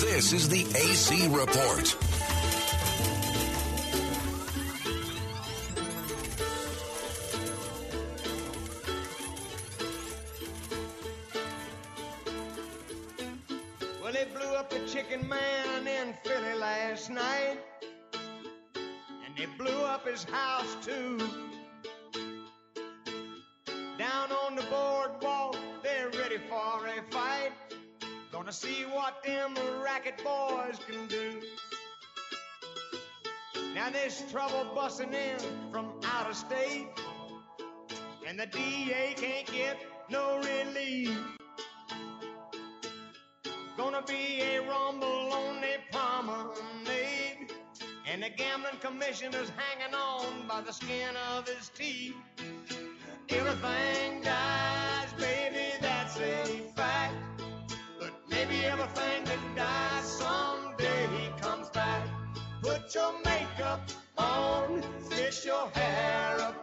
This is the AC Report. In from out of state. And the DA can't get no relief. Gonna be a rumble on the promenade. And the gambling commissioner's hanging on by the skin of his teeth. Everything dies, baby, that's a fact. But maybe everything that dies someday comes back. Put your fix your hair up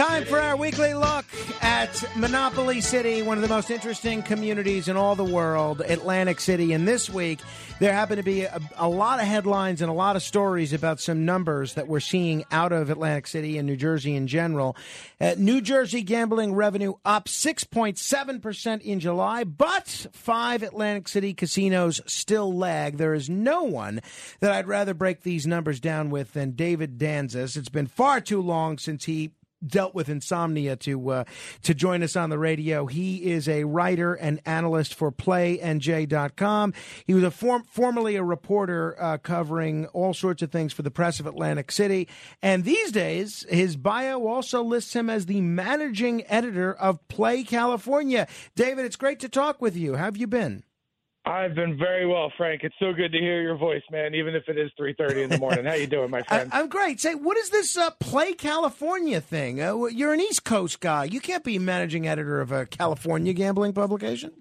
Time for our weekly look at Monopoly City, one of the most interesting communities in all the world, Atlantic City. And this week, there happen to be a, a lot of headlines and a lot of stories about some numbers that we're seeing out of Atlantic City and New Jersey in general. Uh, New Jersey gambling revenue up 6.7% in July, but five Atlantic City casinos still lag. There is no one that I'd rather break these numbers down with than David Danzis. It's been far too long since he dealt with insomnia to uh, to join us on the radio. He is a writer and analyst for PlayNJ.com. He was a form, formerly a reporter uh, covering all sorts of things for the Press of Atlantic City, and these days his bio also lists him as the managing editor of Play California. David, it's great to talk with you. How have you been? I've been very well, Frank. It's so good to hear your voice, man. Even if it is three thirty in the morning. How you doing, my friend? I'm great. Say, what is this uh, Play California thing? Uh, you're an East Coast guy. You can't be managing editor of a California gambling publication.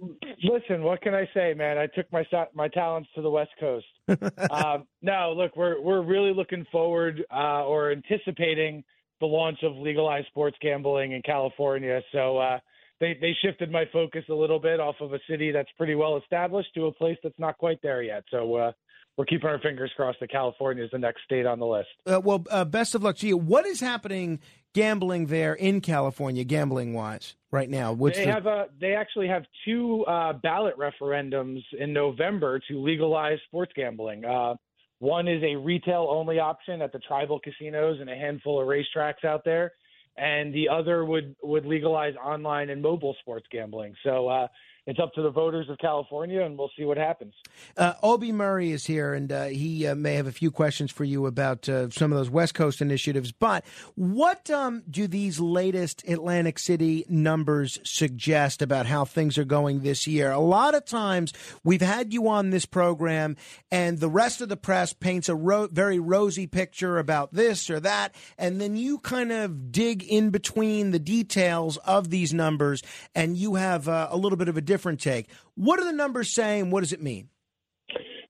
Listen, what can I say, man? I took my my talents to the West Coast. um, no, look, we're we're really looking forward uh, or anticipating the launch of legalized sports gambling in California. So uh, they they shifted my focus a little bit off of a city that's pretty well established to a place that's not quite there yet. So uh, we're keeping our fingers crossed that California is the next state on the list. Uh, well, uh, best of luck to you. What is happening gambling there in California, gambling wise, right now? What's they the- have a they actually have two uh, ballot referendums in November to legalize sports gambling. Uh, one is a retail only option at the tribal casinos and a handful of racetracks out there, and the other would would legalize online and mobile sports gambling. So uh, it's up to the voters of California, and we'll see what happens. Uh, Obie Murray is here, and uh, he uh, may have a few questions for you about uh, some of those West Coast initiatives. But what um, do these latest Atlantic City numbers suggest about how things are going this year? A lot of times we've had you on this program, and the rest of the press paints a ro- very rosy picture about this or that, and then you kind of dig in between the details of these numbers, and you have uh, a little bit of a different take. What are the numbers saying? What does it mean?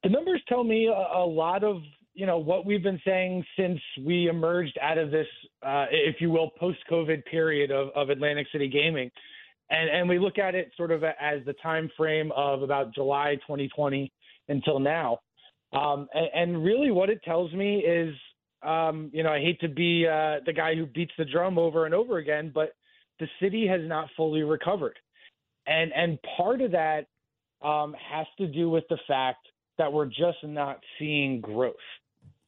The numbers tell me a, a lot of you know what we've been saying since we emerged out of this, uh, if you will, post-COVID period of, of Atlantic City gaming, and and we look at it sort of as the time frame of about July 2020 until now, um, and, and really what it tells me is, um, you know, I hate to be uh, the guy who beats the drum over and over again, but the city has not fully recovered, and and part of that um, has to do with the fact that we're just not seeing growth,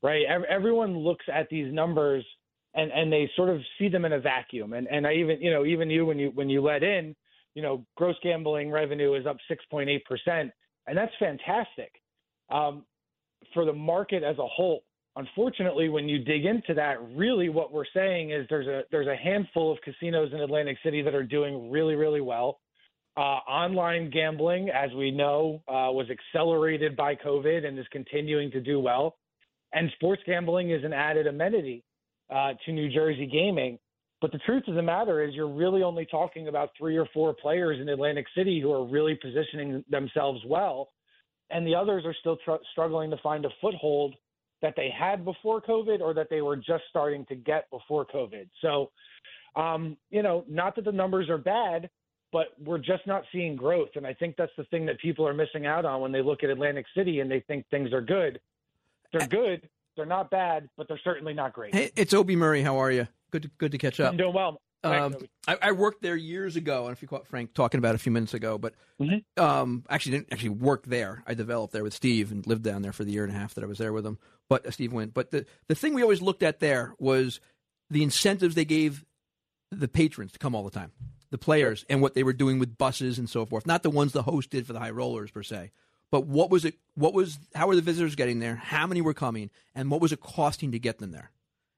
right? Everyone looks at these numbers and, and they sort of see them in a vacuum. And, and I even, you know, even you, when you, when you let in, you know, gross gambling revenue is up 6.8%, and that's fantastic. Um, for the market as a whole. Unfortunately, when you dig into that, really what we're saying is there's a there's a handful of casinos in Atlantic City that are doing really really well. Uh, online gambling, as we know, uh, was accelerated by COVID and is continuing to do well. And sports gambling is an added amenity uh, to New Jersey gaming. But the truth of the matter is, you're really only talking about three or four players in Atlantic City who are really positioning themselves well, and the others are still tr- struggling to find a foothold that they had before COVID or that they were just starting to get before COVID. So, um, you know, not that the numbers are bad, but we're just not seeing growth. And I think that's the thing that people are missing out on when they look at Atlantic City and they think things are good. They're good. They're not bad, but they're certainly not great. Hey, it's Obie Murray. How are you? Good to, good to catch up. I'm doing well. Um, I, I worked there years ago, and if you caught Frank talking about it a few minutes ago, but Mhm. um, actually didn't actually work there. I developed there with Steve and lived down there for the year and a half that I was there with him. But uh, Steve went. But the the thing we always looked at there was the incentives they gave the patrons to come all the time, the players, and what they were doing with buses and so forth. Not the ones the host did for the high rollers per se, but what was it? What was how were the visitors getting there? How many were coming, and what was it costing to get them there?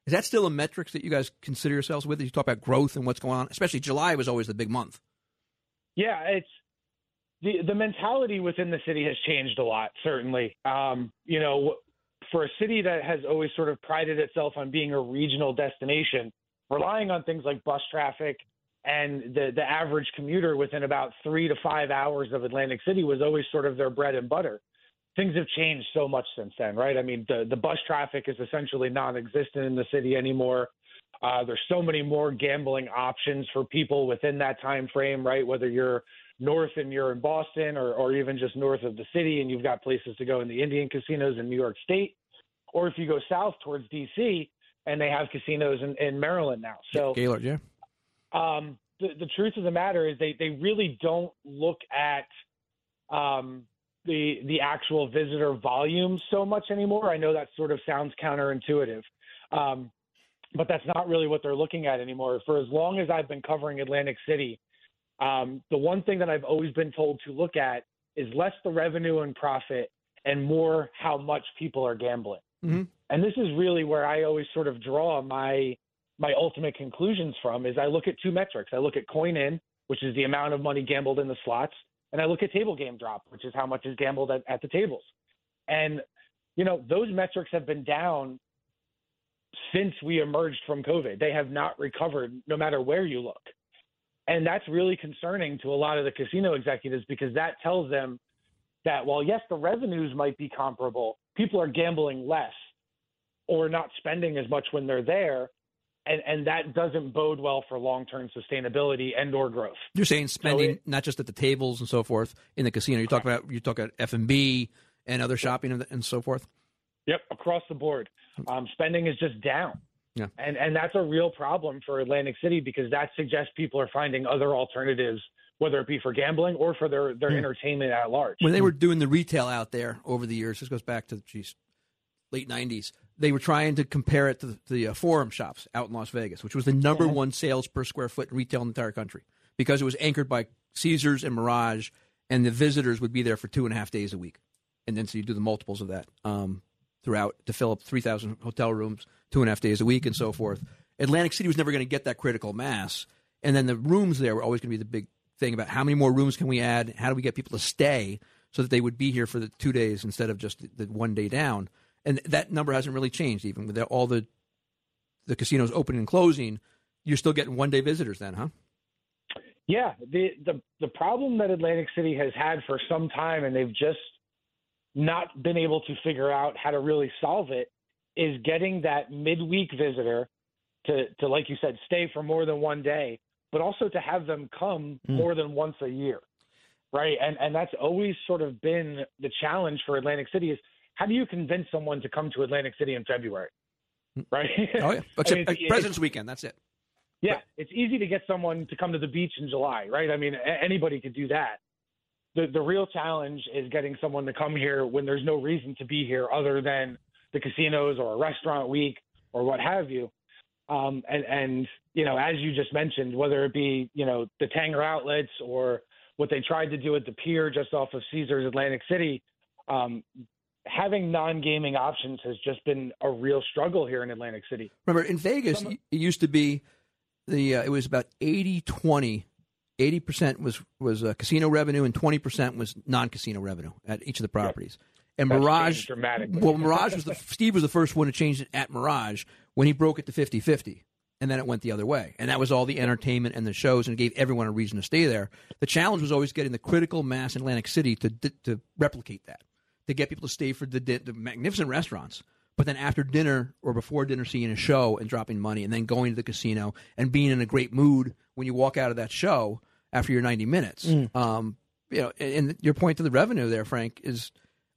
Is that still a metrics that you guys consider yourselves with? You talk about growth and what's going on, especially July was always the big month. Yeah, it's the the mentality within the city has changed a lot. Certainly, um, you know, for a city that has always sort of prided itself on being a regional destination, relying on things like bus traffic and the the average commuter within about three to five hours of Atlantic City was always sort of their bread and butter. Things have changed so much since then, right? I mean, the the bus traffic is essentially non-existent in the city anymore. Uh, there's so many more gambling options for people within that time frame, right? Whether you're north and you're in Boston, or or even just north of the city, and you've got places to go in the Indian casinos in New York State, or if you go south towards D.C. and they have casinos in, in Maryland now. So Gaylord, yeah. Um, the, the truth of the matter is they, they really don't look at um, the the actual visitor volume so much anymore. I know that sort of sounds counterintuitive, um, but that's not really what they're looking at anymore. For as long as I've been covering Atlantic City, um, the one thing that I've always been told to look at is less the revenue and profit and more how much people are gambling. Mhm. And this is really where I always sort of draw my my ultimate conclusions from is I look at two metrics. I look at coin in, which is the amount of money gambled in the slots, and I look at table game drop, which is how much is gambled at, at the tables. And you know, those metrics have been down since we emerged from COVID. They have not recovered no matter where you look. And that's really concerning to a lot of the casino executives because that tells them that while yes, the revenues might be comparable, people are gambling less or not spending as much when they're there. And, and that doesn't bode well for long-term sustainability and or growth. You're saying spending it- not just at the tables and so forth in the casino. You're talking about you talk about F and B and other shopping and, so forth. Yep, across the board, um, spending is just down. Yeah. and and that's a real problem for Atlantic City because that suggests people are finding other alternatives, whether it be for gambling or for their their Yeah. entertainment at large. When they were doing the retail out there over the years, this goes back to geez, late '90s. They were trying to compare it to the, the uh, Forum shops out in Las Vegas, which was the number one sales per square foot in retail in the entire country, because it was anchored by Caesars and Mirage, and the visitors would be there for two and a half days a week, and then so you do the multiples of that um, throughout to fill up three thousand hotel rooms, two and a half days a week, and so forth. Atlantic City was never going to get that critical mass, and then the rooms there were always going to be the big thing about how many more rooms can we add, how do we get people to stay so that they would be here for the two days instead of just the, the one day down. And that number hasn't really changed, even with all the the casinos opening and closing. You're still getting one day visitors, then, huh? Yeah, the the the problem that Atlantic City has had for some time, and they've just not been able to figure out how to really solve it, is getting that midweek visitor to to like you said, stay for more than one day, but also to have them come Mm. more than once a year, right? And and that's always sort of been the challenge for Atlantic City is how do you convince someone to come to Atlantic City in February, right? Oh yeah, I mean, it's- President's Weekend. That's it. yeah, it's easy to get someone to come to the beach in July, right? I mean, a- anybody could do that. The the real challenge is getting someone to come here when there's no reason to be here other than the casinos or a restaurant week or what have you. Um, and and you know, as you just mentioned, whether it be you know the Tanger outlets or what they tried to do at the pier just off of Caesars Atlantic City, um, having non-gaming options has just been a real struggle here in Atlantic City. Remember, in Vegas, it used to be the uh, it was about 80 20. 80% was was uh, casino revenue and 20% was non-casino revenue at each of the properties. And That's Mirage dramatically. Well, Mirage was the Steve was the first one to change it at Mirage when he broke it to 50-50 and then it went the other way. And that was all the entertainment and the shows and it gave everyone a reason to stay there. The challenge was always getting the critical mass in Atlantic City to to replicate that. To get people to stay for the, di- the magnificent restaurants but then after dinner or before dinner seeing a show and dropping money and then going to the casino and being in a great mood when you walk out of that show after your 90 minutes. Um, you know and and your point to the revenue there frank is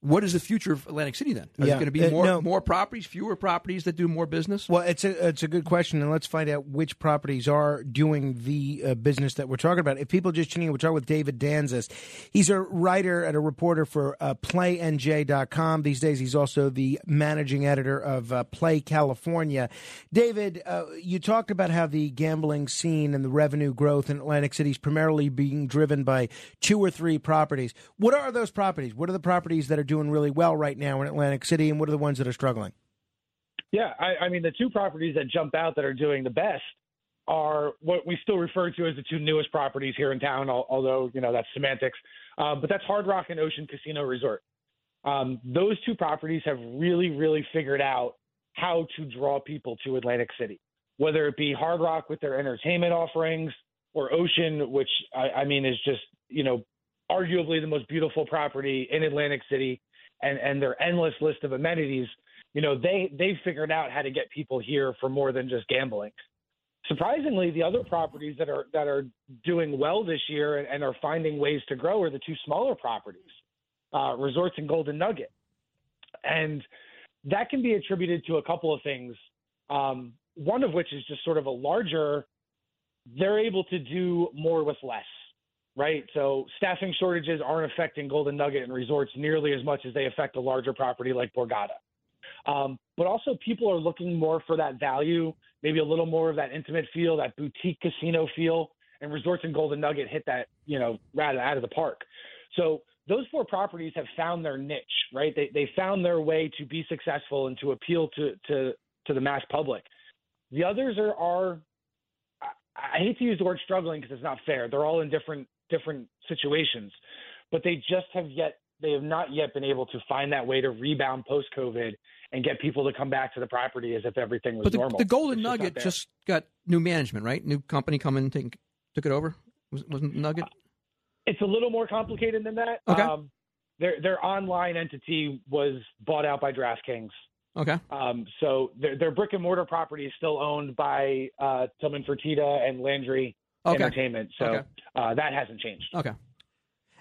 what is the future of Atlantic City then? Is Yeah. it going to be Uh, more no. more properties, fewer properties that do more business? Well, it's a it's a good question, and let's find out which properties are doing the uh, business that we're talking about. If people just tuning in, we're talking with David Danzis. He's a writer and a reporter for uh, PlayNJ.com. These days, he's also the managing editor of uh, Play California. David, uh, you talked about how the gambling scene and the revenue growth in Atlantic City is primarily being driven by two or three properties. What are those properties? What are the properties that are doing really well right now in Atlantic City, and what are the ones that are struggling? Yeah, I, I mean the two properties that jump out that are doing the best are what we still refer to as the two newest properties here in town. Although you know that's semantics, uh, but that's Hard Rock and Ocean Casino Resort. Um, those two properties have really, really figured out how to draw people to Atlantic City, whether it be Hard Rock with their entertainment offerings or Ocean, which I, I mean is just you know arguably the most beautiful property in Atlantic City, and and their endless list of amenities you know they they figured out how to get people here for more than just gambling. Surprisingly the other properties that are that are doing well this year and, and are finding ways to grow are the two smaller properties uh, resorts and golden nugget. And that can be attributed to a couple of things um, one of which is just sort of a larger they're able to do more with less right so staffing shortages aren't affecting golden nugget and resorts nearly as much as they affect a larger property like borgata um, but also, people are looking more for that value, maybe a little more of that intimate feel, that boutique casino feel. And Resorts and Golden Nugget hit that, you know, right out of the park. So those four properties have found their niche, right? They they found their way to be successful and to appeal to to to the mass public. The others are are I, I hate to use the word struggling because it's not fair. They're all in different different situations, but they just have yet they have not yet been able to find that way to rebound post COVID and get people to come back to the property as if everything was But the, normal. the Golden just Nugget just got new management, right? New company come in took it over. Was, wasn't Nugget? it's a little more complicated than that. Okay. Um, their their online entity was bought out by DraftKings. Okay. Um, so their, their brick and mortar property is still owned by uh, Tillman Fertitta and Landry Okay. Entertainment. So Okay. uh, that hasn't changed. Okay.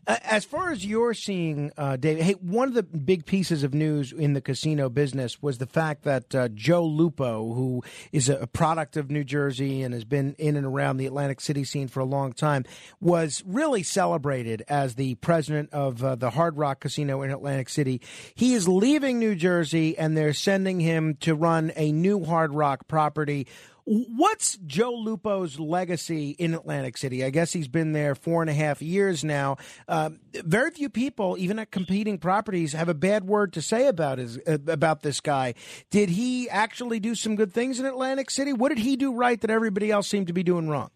As far as you're seeing, uh, David, hey, one of the big pieces of news in the casino business was the fact that uh, Joe Lupo, who is a product of New Jersey and has been in and around the Atlantic City scene for a long time, was really celebrated as the president of uh, the Hard Rock Casino in Atlantic City. He is leaving New Jersey, and they're sending him to run a new Hard Rock property. What's Joe Lupo's legacy in Atlantic City? I guess he's been there four and a half years now. Um, very few people, even at competing properties, have a bad word to say about his uh, about this guy. Did he actually do some good things in Atlantic City? What did he do right that everybody else seemed to be doing wrong?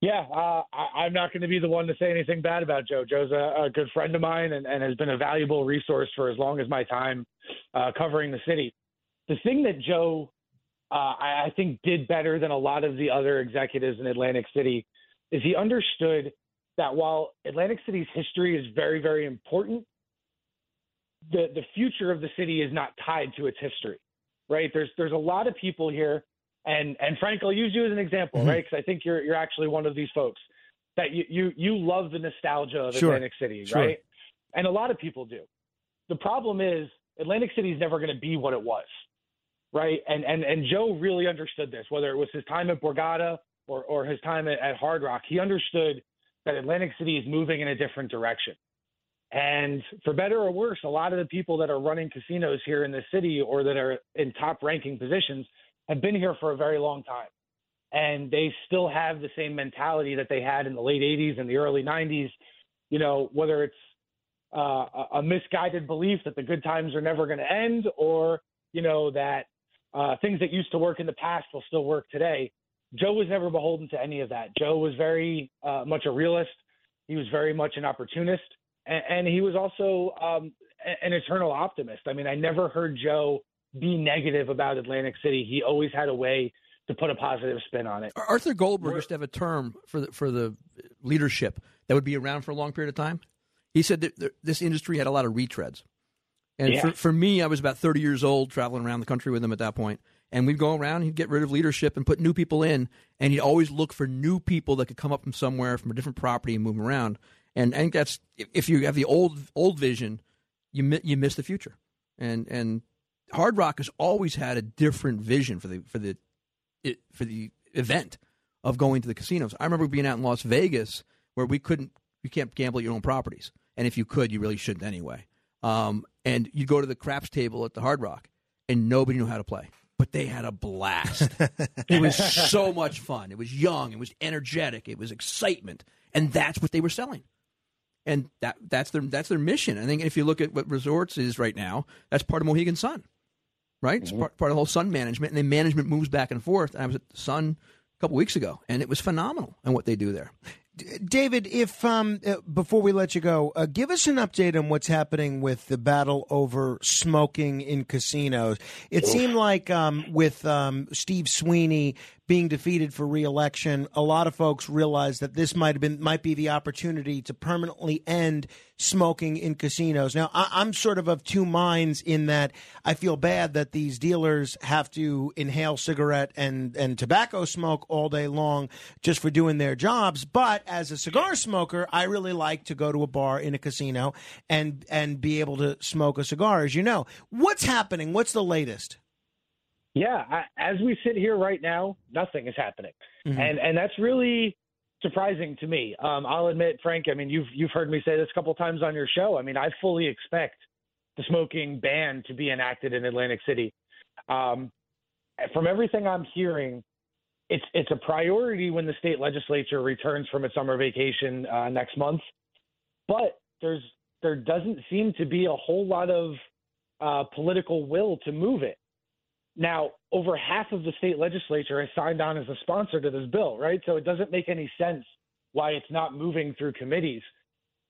Yeah, uh, I, I'm not going to be the one to say anything bad about Joe. Joe's a, a good friend of mine and, and has been a valuable resource for as long as my time uh, covering the city. The thing that Joe, uh, I, I think, did better than a lot of the other executives in Atlantic City is he understood that while Atlantic City's history is very, very important, the the future of the city is not tied to its history, right? There's there's a lot of people here, and and Frank, I'll use you as an example, Mhm. right? Because I think you're you're actually one of these folks that you you you love the nostalgia of Sure. Atlantic City, Sure. right? And a lot of people do. The problem is Atlantic City is never going to be what it was, right? And and and Joe really understood this, whether it was his time at Borgata or or his time at, at Hard Rock. He understood that Atlantic City is moving in a different direction. And for better or worse, a lot of the people that are running casinos here in the city or that are in top ranking positions have been here for a very long time. And they still have the same mentality that they had in the late 80s and the early 90s. You know, whether it's uh, a- a misguided belief that the good times are never going to end, or you know that uh, things that used to work in the past will still work today. Joe was never beholden to any of that. Joe was very uh, much a realist. He was very much an opportunist, and, and he was also um, an eternal optimist. I mean, I never heard Joe be negative about Atlantic City. He always had a way to put a positive spin on it. Arthur Goldberg used to have a term for the, for the leadership that would be around for a long period of time. He said that this industry had a lot of retreads. And Yeah. for, for me, I was about 30 years old, traveling around the country with him at that point. And we'd go around, he'd get rid of leadership and put new people in. And he'd always look for new people that could come up from somewhere, from a different property, and move them around. And I think that's, if- you have the old old vision, you, mi- you miss the future. And, and Hard Rock has always had a different vision for the, for the it, for the event of going to the casinos. I remember being out in Las Vegas where we couldn't, you can't gamble at your own properties, and if you could, you really shouldn't anyway. Um, and you'd go to the craps table at the Hard Rock, and nobody knew how to play, but they had a blast. it was so much fun. It was young. It was energetic. It was excitement, and that's what they were selling. And that that's their that's their mission. I think if you look at what resorts is right now, that's part of Mohegan Sun right? It's part, part of the whole Sun management, and then management moves back and forth. And I was at the Sun a couple weeks ago, and it was phenomenal and what they do there. David, if um, uh, before we let you go, uh, give us an update on what's happening with the battle over smoking in casinos. It seemed like um, with um, Steve Sweeney being defeated for reelection, a lot of folks realized that this might have been might be the opportunity to permanently end smoking in casinos. Now, I, I'm sort of of two minds in that I feel bad that these dealers have to inhale cigarette and and tobacco smoke all day long just for doing their jobs, but as a cigar smoker, I really like to go to a bar in a casino and and be able to smoke a cigar. As you know, what's happening? What's the latest? Yeah, I, as we sit here right now, nothing is happening, and and that's really surprising to me. Um, I'll admit, Frank. I mean, you've you've heard me say this a couple times on your show. I mean, I fully expect the smoking ban to be enacted in Atlantic City. Um, from everything I'm hearing, it's it's a priority when the state legislature returns from its summer vacation uh, next month. But there's there doesn't seem to be a whole lot of uh, political will to move it. Now, over half of the state legislature has signed on as a sponsor to this bill, right? So it doesn't make any sense why it's not moving through committees.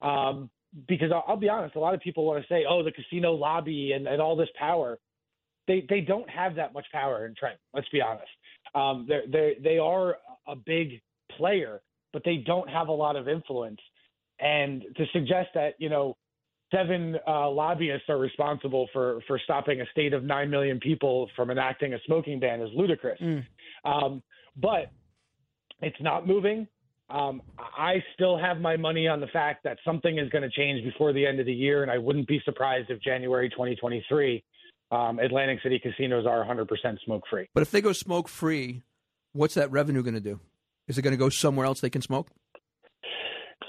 Um, because I'll, I'll be honest, a lot of people want to say, "Oh, the casino lobby and, and all this power." They they don't have that much power in Trent. Let's be honest. Um, they they they are a big player, but they don't have a lot of influence. And to suggest that you know seven uh, lobbyists are responsible for for stopping a state of nine million people from enacting a smoking ban is ludicrous. Um, but it's not moving. Um, I still have my money on the fact that something is going to change before the end of the year, and I wouldn't be surprised if January 2023, um, Atlantic City casinos are 100% smoke free. But if they go smoke free, what's that revenue going to do? Is it going to go somewhere else they can smoke?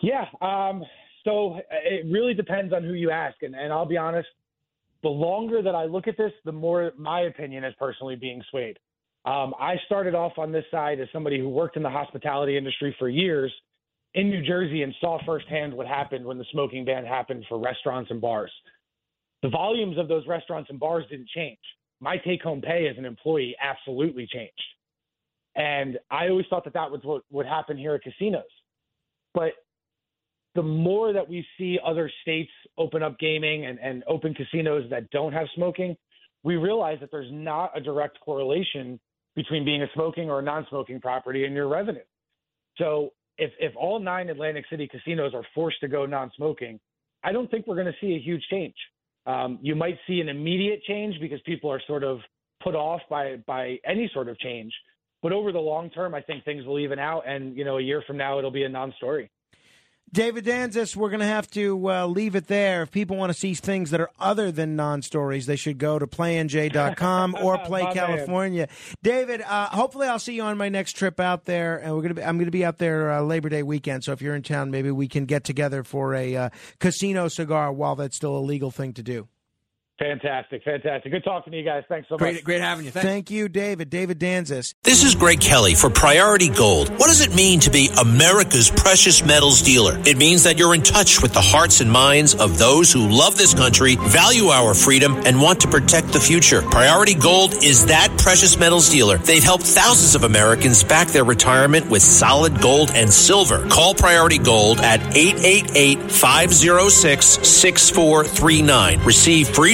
Yeah. Um, so it really depends on who you ask. And, and I'll be honest, the longer that I look at this, the more my opinion is personally being swayed. Um, I started off on this side as somebody who worked in the hospitality industry for years in New Jersey and saw firsthand what happened when the smoking ban happened for restaurants and bars. The volumes of those restaurants and bars didn't change. My take home pay as an employee absolutely changed. And I always thought that that was what would happen here at casinos. But the more that we see other states open up gaming and, and open casinos that don't have smoking, we realize that there's not a direct correlation between being a smoking or a non-smoking property and your revenue. So if if all nine Atlantic City casinos are forced to go non-smoking, I don't think we're going to see a huge change. Um, you might see an immediate change because people are sort of put off by by any sort of change. But over the long term, I think things will even out, and you know, a year from now, it'll be a non-story. David Danzis, we're going to have to uh, leave it there. If people want to see things that are other than non stories, they should go to playnj.com or Play My man. California. David, uh, hopefully I'll see you on my next trip out there, and we're going to be, I'm going to be out there uh, Labor Day weekend. So if you're in town, maybe we can get together for a uh, casino cigar while that's still a legal thing to do. Fantastic, fantastic. Good talking to you guys. Thanks so much. Great, great having you. Thanks. Thank you, David. David Danzis. This is Greg Kelly for Priority Gold. What does it mean to be America's precious metals dealer? It means that you're in touch with the hearts and minds of those who love this country, value our freedom, and want to protect the future. Priority Gold is that precious metals dealer. They've helped thousands of Americans back their retirement with solid gold and silver. Call Priority Gold at 888-506-6439. Receive free